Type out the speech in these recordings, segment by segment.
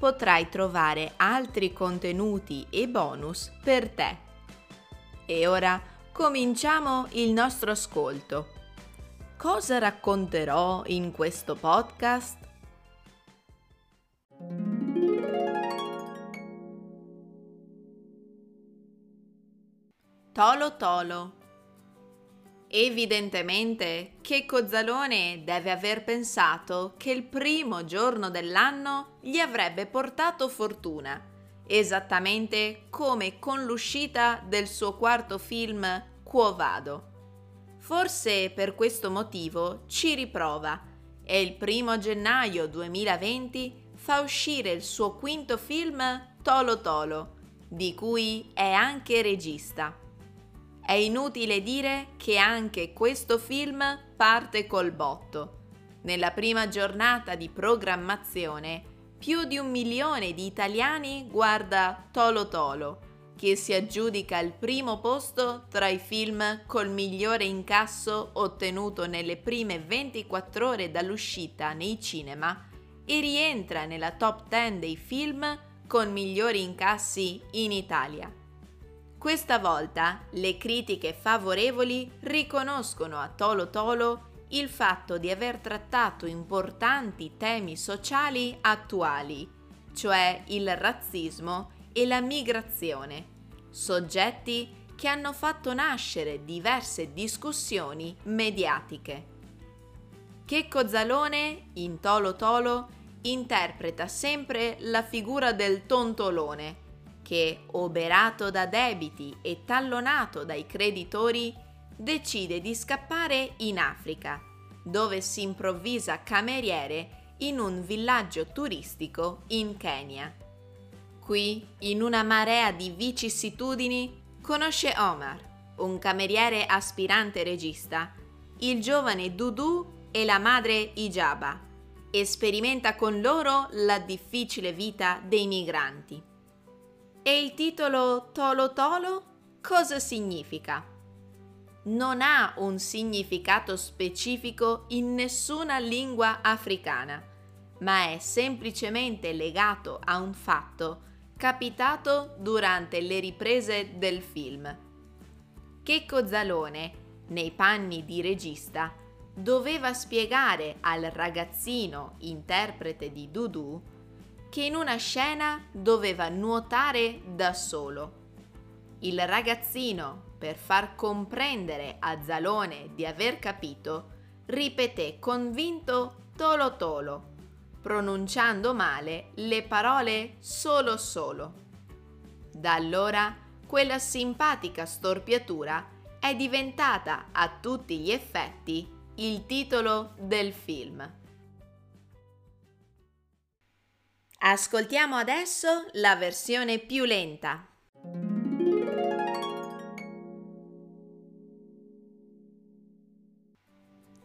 potrai trovare altri contenuti e bonus per te. E ora cominciamo il nostro ascolto. Cosa racconterò in questo podcast? Tolo Tolo Evidentemente Checco Zalone deve aver pensato che il primo giorno dell'anno gli avrebbe portato fortuna, esattamente come con l'uscita del suo quarto film Quo Vado. Forse per questo motivo ci riprova e il primo gennaio 2020 fa uscire il suo quinto film Tolo Tolo, di cui è anche regista. È inutile dire che anche questo film parte col botto. Nella prima giornata di programmazione, più di un milione di italiani guarda Tolo Tolo, che si aggiudica il primo posto tra i film col migliore incasso ottenuto nelle prime 24 ore dall'uscita nei cinema e rientra nella top 10 dei film con migliori incassi in Italia. Questa volta le critiche favorevoli riconoscono a Tolo Tolo il fatto di aver trattato importanti temi sociali attuali, cioè il razzismo e la migrazione, soggetti che hanno fatto nascere diverse discussioni mediatiche. Checco Zalone, in Tolo Tolo, interpreta sempre la figura del tontolone, che, oberato da debiti e tallonato dai creditori, decide di scappare in Africa, dove si improvvisa cameriere in un villaggio turistico in Kenya. Qui, in una marea di vicissitudini, conosce Omar, un cameriere aspirante regista, il giovane Dudu e la madre Ijaba, e sperimenta con loro la difficile vita dei migranti. E il titolo Tolo Tolo cosa significa? Non ha un significato specifico in nessuna lingua africana, ma è semplicemente legato a un fatto capitato durante le riprese del film. Checco Zalone, nei panni di regista, doveva spiegare al ragazzino interprete di Dudu che in una scena doveva nuotare da solo. Il ragazzino, per far comprendere a Zalone di aver capito, ripeté convinto tolo tolo, pronunciando male le parole solo solo. Da allora quella simpatica storpiatura è diventata a tutti gli effetti il titolo del film. Ascoltiamo adesso la versione più lenta.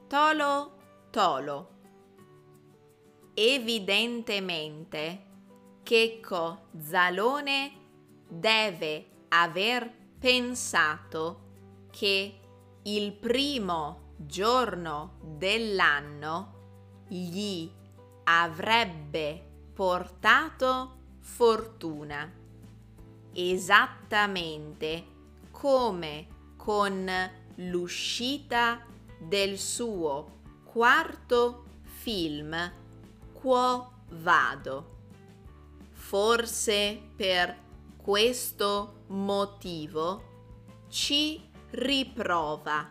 Tolo Tolo. Evidentemente Checco Zalone deve aver pensato che il primo giorno dell'anno gli avrebbe portato fortuna, esattamente come con l'uscita del suo quarto film Quo vado. Forse per questo motivo ci riprova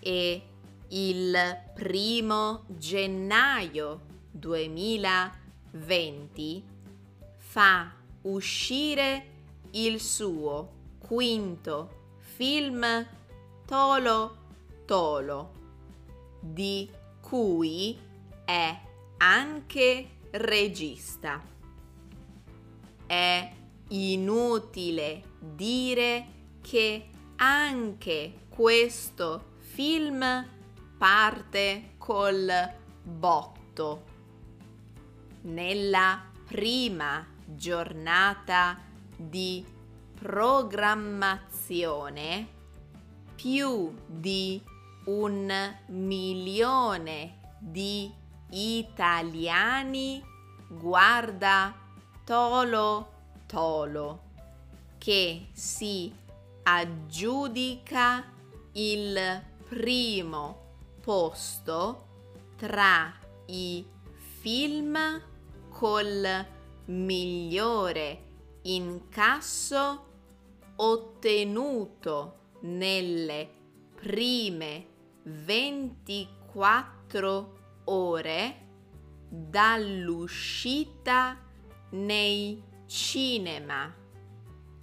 e il primo gennaio 2020 20 fa uscire il suo quinto film Tolo Tolo, di cui è anche regista. è inutile dire che anche questo film parte col botto. Nella prima giornata di programmazione più di un milione di italiani guarda Tolo Tolo che si aggiudica il primo posto tra i film col migliore incasso ottenuto nelle prime 24 ore dall'uscita nei cinema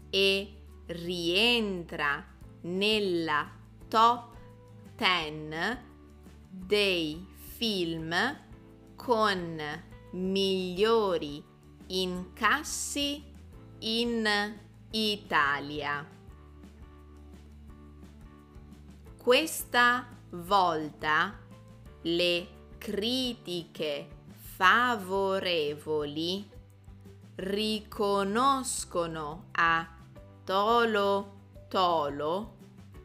e rientra nella top 10 dei film con migliori incassi in Italia. Questa volta le critiche favorevoli riconoscono a Tolo Tolo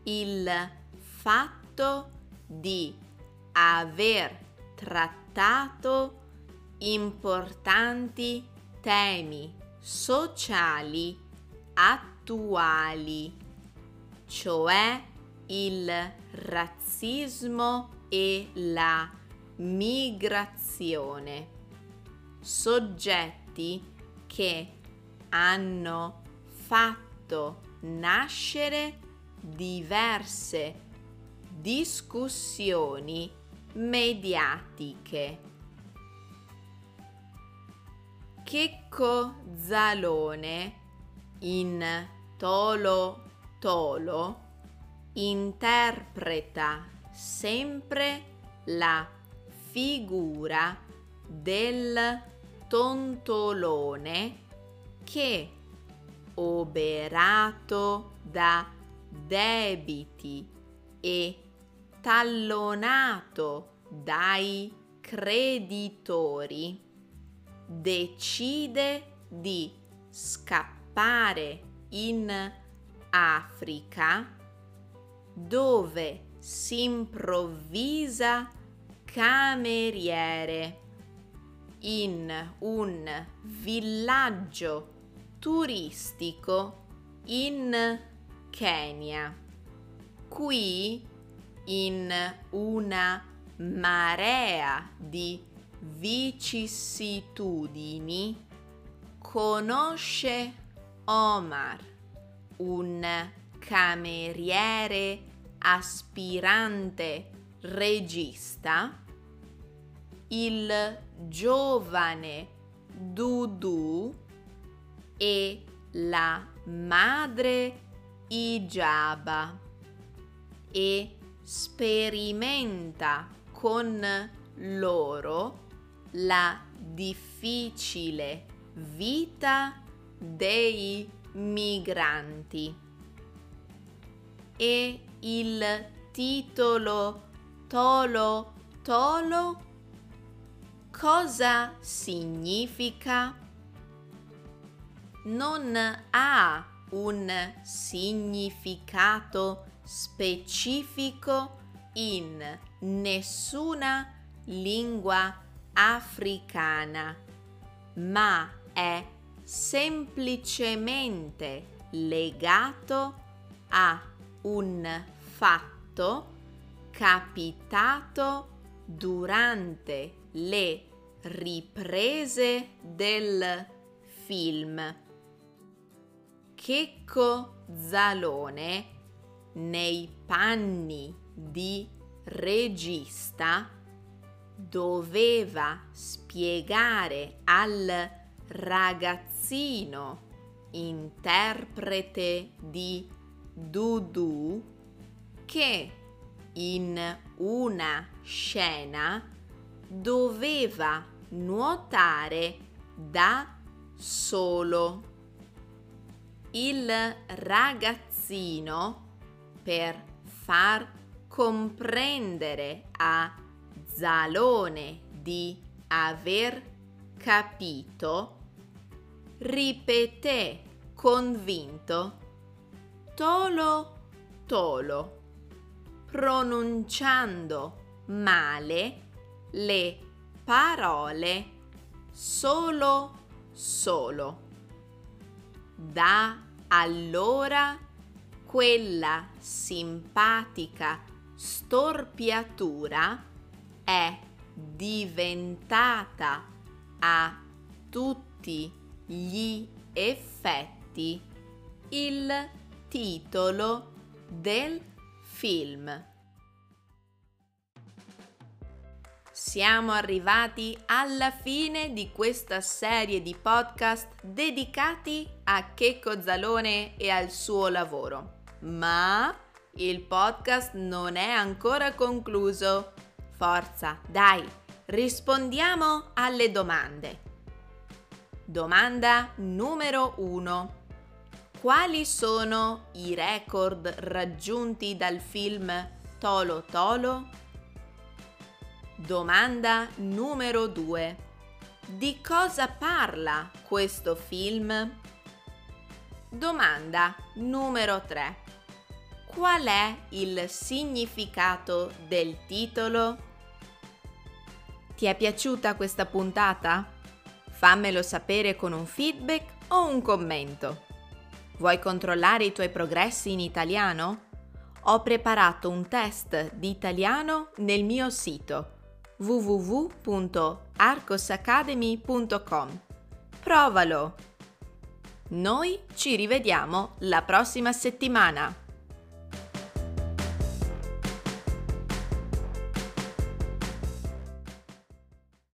il fatto di aver trattato importanti temi sociali attuali, cioè il razzismo e la migrazione, soggetti che hanno fatto nascere diverse discussioni mediatiche. Checco Zalone in Tolo Tolo interpreta sempre la figura del tontolone che, oberato da debiti e tallonato dai creditori, decide di scappare in Africa dove si improvvisa cameriere in un villaggio turistico in Kenya. Qui in una marea di vicissitudini conosce Omar, un cameriere aspirante regista, il giovane Dudu e la madre Ijaba e sperimenta con loro la difficile vita dei migranti. E il titolo Tolo Tolo cosa significa? Non ha un significato specifico in nessuna lingua africana, ma è semplicemente legato a un fatto capitato durante le riprese del film. Checco Zalone nei panni di regista doveva spiegare al ragazzino interprete di Dudu che in una scena doveva nuotare da solo. Il ragazzino per far comprendere a Zalone di aver capito, ripeté convinto tolo tolo, pronunciando male le parole solo solo. Da allora quella simpatica storpiatura diventata a tutti gli effetti il titolo del film. Siamo arrivati alla fine di questa serie di podcast dedicati a Checco Zalone e al suo lavoro. Ma il podcast non è ancora concluso. Forza, dai, rispondiamo alle domande. Domanda numero 1. Quali sono i record raggiunti dal film Tolo Tolo? Domanda numero 2. Di cosa parla questo film? Domanda numero 3. Qual è il significato del titolo? Ti è piaciuta questa puntata? Fammelo sapere con un feedback o un commento. Vuoi controllare i tuoi progressi in italiano? Ho preparato un test di italiano nel mio sito www.arcosacademy.com. Provalo! Noi ci rivediamo la prossima settimana.